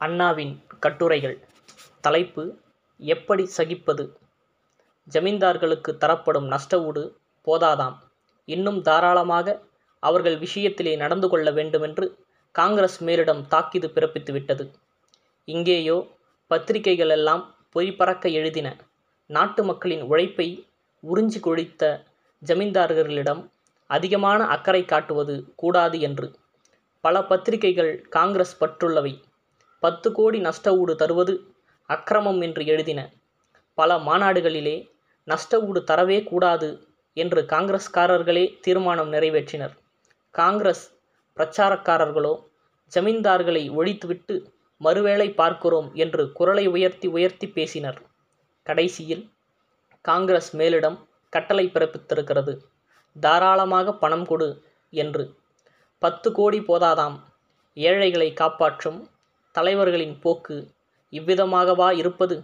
அண்ணாவின் கட்டுரைகள். தலைப்பு எப்படி சகிப்பது? ஜமீன்தார்களுக்கு தரப்படும் நஷ்டவூடு போதாதாம். இன்னும் தாராளமாக அவர்கள் விஷயத்திலே நடந்து கொள்ள வேண்டுமென்று காங்கிரஸ் மேலிடம் தாக்கீது பிறப்பித்துவிட்டது இங்கேயோ பத்திரிகைகளெல்லாம் பொய் பறக்க எழுதின நாட்டு மக்களின் உழைப்பை உறிஞ்சி கொழித்த ஜமீன்தார்களிடம் அதிகமான அக்கறை காட்டுவது கூடாது என்று பல பத்திரிகைகள் காங்கிரஸ் பற்றுள்ளவை. பத்து கோடி நஷ்ட ஊடு தருவது அக்கிரமம் என்று எழுதின. பல மாநாடுகளிலே நஷ்ட ஊடு தரவே கூடாது என்று காங்கிரஸ்காரர்களே தீர்மானம் நிறைவேற்றினர். காங்கிரஸ் பிரச்சாரக்காரர்களோ ஜமீன்தார்களை ஒழித்துவிட்டு மறுவேளை பார்க்கிறோம் என்று குரலை உயர்த்தி உயர்த்தி பேசினர். கடைசியில் காங்கிரஸ் மேலிடம் கட்டளை பிறப்பித்திருக்கிறது. தாராளமாக பணம் கொடு என்று. பத்து கோடி போதாதாம். ஏழைகளை காப்பாற்றும் தலைவர்களின் போக்கு இவ்விதமாகவா இருப்பது?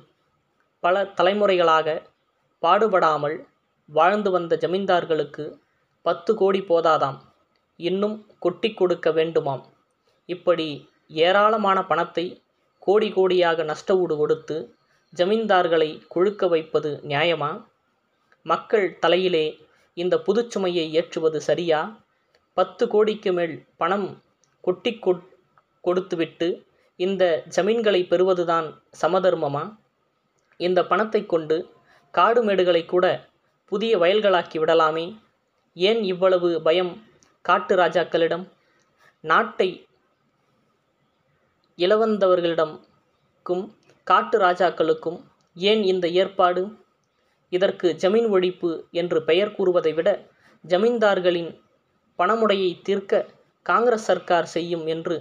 பல தலைமுறைகளாக பாடுபடாமல் வாழ்ந்து வந்த ஜமீன்தார்களுக்கு பத்து கோடி போதாதாம். இன்னும் கொட்டி கொடுக்க வேண்டுமாம். இப்படி ஏராளமான பணத்தை கோடி கோடியாக நஷ்டவூடு கொடுத்து ஜமீன்தார்களை கொழுக்க வைப்பது நியாயமா? மக்கள் தலையிலே இந்த புதுச்சுமையை ஏற்றுவது சரியா? பத்து கோடிக்கு மேல் பணம் கொட்டி கொடுத்துவிட்டு இந்த ஜமீன்களை பெறுவதுதான் சமதர்மமா? இந்த பணத்தை கொண்டு காடு மேடுகளை கூட புதிய வயல்களாக்கி விடலாமே? ஏன் இவ்வளவு பயம் காட்டு ராஜாக்களிடம்? நாட்டை இளவந்தவர்களிடம்க்கும் காட்டு ராஜாக்களுக்கும் ஏன் இந்த ஏற்பாடு? இதற்கு ஜமீன் ஒழிப்பு என்று பெயர் கூறுவதை விட ஜமீன்தார்களின் பணமுடையை தீர்க்க காங்கிரஸ் சர்க்கார் செய்யும் என்று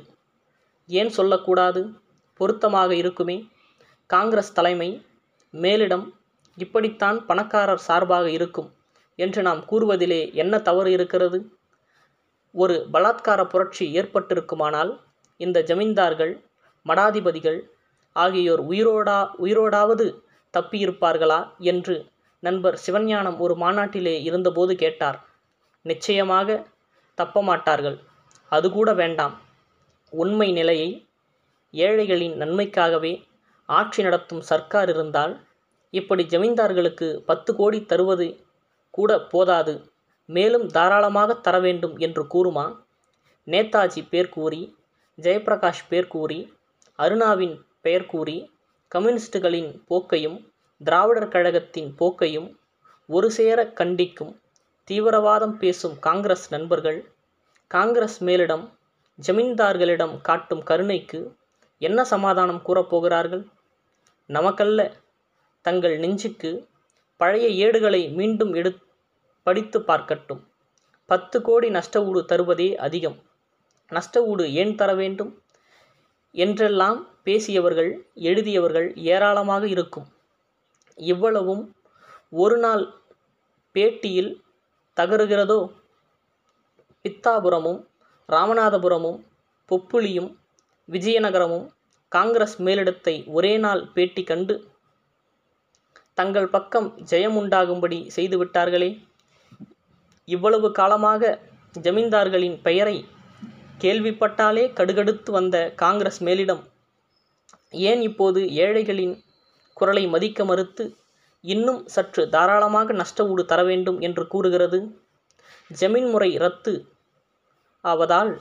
ஏன் சொல்லக்கூடாது? பொருத்தமாக இருக்குமே. காங்கிரஸ் தலைமை மேலிடம் இப்படித்தான் பணக்காரர் சார்பாக இருக்கும் என்று நாம் கூறுவதிலே என்ன தவறு இருக்கிறது? ஒரு பலாத்கார புரட்சி ஏற்பட்டிருக்குமானால் இந்த ஜமீன்தார்கள் மடாதிபதிகள் ஆகியோர் உயிரோடா உயிரோடாவது தப்பியிருப்பார்களா என்று நண்பர் சிவஞானம் ஒரு மாநாட்டிலே இருந்தபோது கேட்டார். நிச்சயமாக தப்ப மாட்டார்கள் அது கூட வேண்டாம். உண்மை நிலையை ஏழைகளின் நன்மைக்காகவே ஆட்சி நடத்தும் சர்க்கார் இருந்தால் இப்படி ஜமீன்தார்களுக்கு பத்து கோடி தருவது கூட போதாது. மேலும் தாராளமாக தர வேண்டும் என்று கூறுமா? நேதாஜி பேர் கூறி ஜெயபிரகாஷ் பேர் கூறி அருணாவின் பெயர் கூறி கம்யூனிஸ்டுகளின் போக்கையும் திராவிடர் கழகத்தின் போக்கையும் ஒரு சேர கண்டிக்கும் தீவிரவாதம் பேசும் காங்கிரஸ் நண்பர்கள் காங்கிரஸ் மேலிடம் ஜமீன்தார்களிடம் காட்டும் கருணைக்கு என்ன சமாதானம் கூறப்போகிறார்கள் நமக்கல்ல தங்கள் நெஞ்சுக்கு பழைய ஏடுகளை மீண்டும் எடு படித்து பார்க்கட்டும். பத்து கோடி நஷ்ட ஊடு தருவதே அதிகம். நஷ்ட ஊடு ஏன் தர வேண்டும்? என்றெல்லாம் பேசியவர்கள் எழுதியவர்கள் ஏராளமாக இருக்கும். இவ்வளவும் ஒரு நாள் பேட்டியில் தகருகிறதோ? பித்தாபுரமும் ராமநாதபுரமும் பொப்புளியும் விஜயநகரமும் காங்கிரஸ் மேலிடத்தை ஒரே நாள் பேட்டி கண்டு தங்கள் பக்கம் ஜெயம் உண்டாகும்படி செய்துவிட்டார்களே இவ்வளவு காலமாக ஜமீன்தார்களின் பெயரை கேள்விப்பட்டாலே கடுகடுத்து வந்த காங்கிரஸ் மேலிடம் ஏன் இப்போது ஏழைகளின் குரலை மதிக்க மறுத்து இன்னும் சற்று தாராளமாக நஷ்ட ஊடு தர வேண்டும் என்று கூறுகிறது? ஜமீன் முறை ரத்து ஆவதால்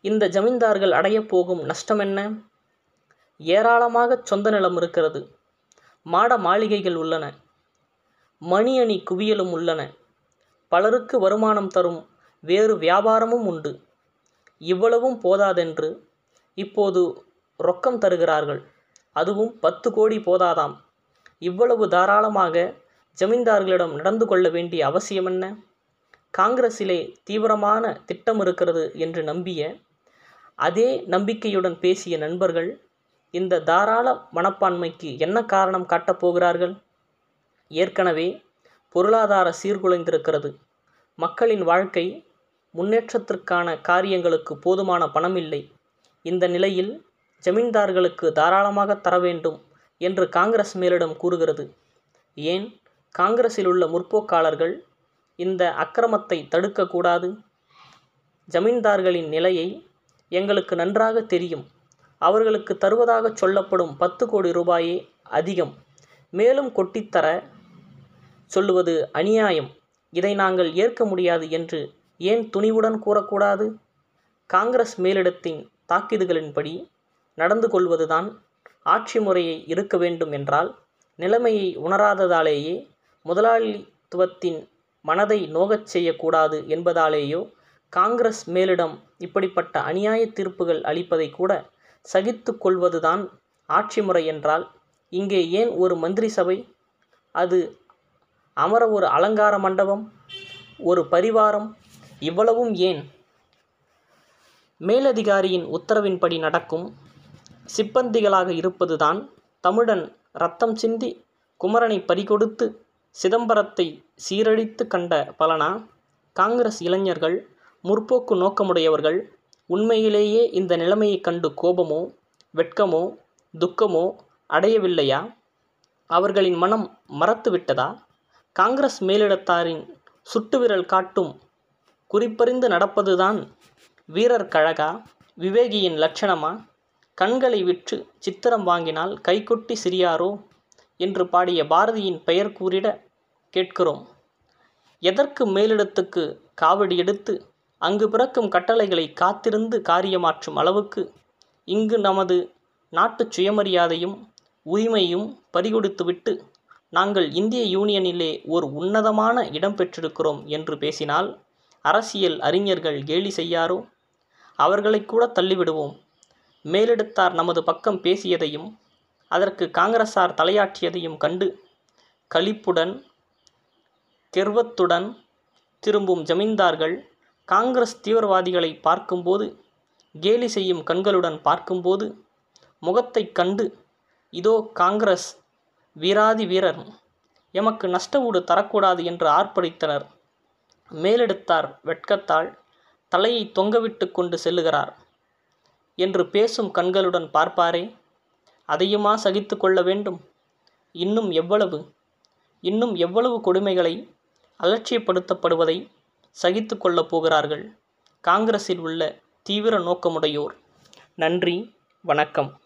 இந்த ஜமீன்தார்கள் அடையப் போகும் நஷ்டம் என்ன? ஏராளமாக சொந்த நிலம் இருக்கிறது. மாட மாளிகைகள் உள்ளன. மணி அணி குவியலும் உள்ளன. பலருக்கு வருமானம் தரும் வேறு வியாபாரமும் உண்டு. இவ்வளவும் போதாதென்று இப்போது ரொக்கம் தருகிறார்கள். அதுவும் பத்து கோடி போதாதாம். இவ்வளவு தாராளமாக ஜமீன்தார்களிடம் நடந்து கொள்ள வேண்டிய அவசியம் என்ன? காங்கிரஸிலே தீவிரமான திட்டம் இருக்கிறது என்று நம்பிய அதே நம்பிக்கையுடன் பேசிய நண்பர்கள் இந்த தாராள மனப்பான்மைக்கு என்ன காரணம் காட்டப் போகிறார்கள்? ஏற்கனவே பொருளாதார சீர்குலைந்திருக்கிறது. மக்களின் வாழ்க்கை முன்னேற்றத்திற்கான காரியங்களுக்கு போதுமான பணம் இல்லை இந்த நிலையில் ஜமீன்தார்களுக்கு தாராளமாக தர வேண்டும் என்று காங்கிரஸ் மேலிடம் கூறுகிறது. ஏன்? காங்கிரஸில் உள்ள முற்போக்காளர்கள் இந்த அக்கிரமத்தை தடுக்கக்கூடாது. ஜமீன்தார்களின் நிலையை எங்களுக்கு நன்றாக தெரியும். அவர்களுக்கு தருவதாக சொல்லப்படும் பத்து கோடி ரூபாயே அதிகம். மேலும் கொட்டித்தர சொல்லுவது அநியாயம். இதை நாங்கள் ஏற்க முடியாது என்று ஏன் துணிவுடன் கூறக்கூடாது? காங்கிரஸ் மேலிடத்தின் தாக்கீதுகளின்படி நடந்து கொள்வதுதான் ஆட்சி முறையை இருக்க வேண்டும் என்றால் நிலைமையை உணராததாலேயே முதலாளித்துவத்தின் மனதை நோகச் செய்யக்கூடாது என்பதாலேயோ காங்கிரஸ் மேலிடம் இப்படிப்பட்ட அநியாய தீர்ப்புகள் அளிப்பதை கூட சகித்து கொள்வதுதான் ஆட்சி முறை என்றால் இங்கே ஏன் ஒரு மந்திரி சபை? அது அமர ஒரு அலங்கார மண்டபம்? ஒரு பரிவாரம்? இவ்வளவும் ஏன்? மேலதிகாரியின் உத்தரவின்படி நடக்கும் சிப்பந்திகளாக இருப்பதுதான் தமிழன் ரத்தம் சிந்தி குமரனை பறிகொடுத்து சிதம்பரத்தை சீரழித்து கண்ட பலனா? காங்கிரஸ் இளைஞர்கள் முற்போக்கு நோக்கமுடையவர்கள் உண்மையிலேயே இந்த நிலைமையைக் கண்டு கோபமோ வெட்கமோ துக்கமோ அடையவில்லையா? அவர்களின் மனம் மறத்து விட்டதா காங்கிரஸ் மேலிடத்தாரின் சுட்டுவிரல் காட்டும் குறிப்பறிந்து நடப்பதுதான் வீரர் கழகா? விவேகியின் லட்சணமா? கண்களை விற்று சித்திரம் வாங்கினால் கைகொட்டி சிறியாரோ? என்று பாடிய பாரதியின் பெயர் கூறிட கேட்கிறோம். எதற்கு மேலிடத்துக்கு காவடி எடுத்து அங்கு பிறக்கும் கட்டளைகளை காத்திருந்து காரியமாற்றும் அளவுக்கு இங்கு நமது நாட்டு சுயமரியாதையும் உரிமையும் பறிகொடுத்துவிட்டு நாங்கள் இந்திய யூனியனிலே ஒரு உன்னதமான இடம் பெற்றிருக்கிறோம் என்று பேசினால் அரசியல் அறிஞர்கள் கேலி செய்யாரோ? அவர்களை கூட தள்ளிவிடுவோம். மேலிடத்தார் நமது பக்கம் பேசியதையும் அதற்கு காங்கிரசார் தலையாட்டியதையும் கண்டு களிப்புடன் கெர்வத்துடன் திரும்பும் ஜமீன்தார்கள் காங்கிரஸ் தீவிரவாதிகளை பார்க்கும்போது கேலி செய்யும் கண்களுடன் பார்க்கும்போது முகத்தைக் கண்டு இதோ காங்கிரஸ் வீராதி வீரர் எமக்கு நஷ்டவூடு தரக்கூடாது என்று ஆர்ப்பரித்தனர். மேலெடுத்தார் வெட்கத்தால் தலையை தொங்கவிட்டு கொண்டு செல்லுகிறார். என்று பேசும் கண்களுடன் பார்ப்பாரே அதையுமா சகித்து கொள்ள வேண்டும்? இன்னும் எவ்வளவு? இன்னும் எவ்வளவு கொடுமைகளை அலட்சியப்படுத்தப்படுவதை சகித்து கொள்ளப் போகிறார்கள். காங்கிரஸில் உள்ள தீவிர நோக்கமுடையோர். நன்றி. வணக்கம்.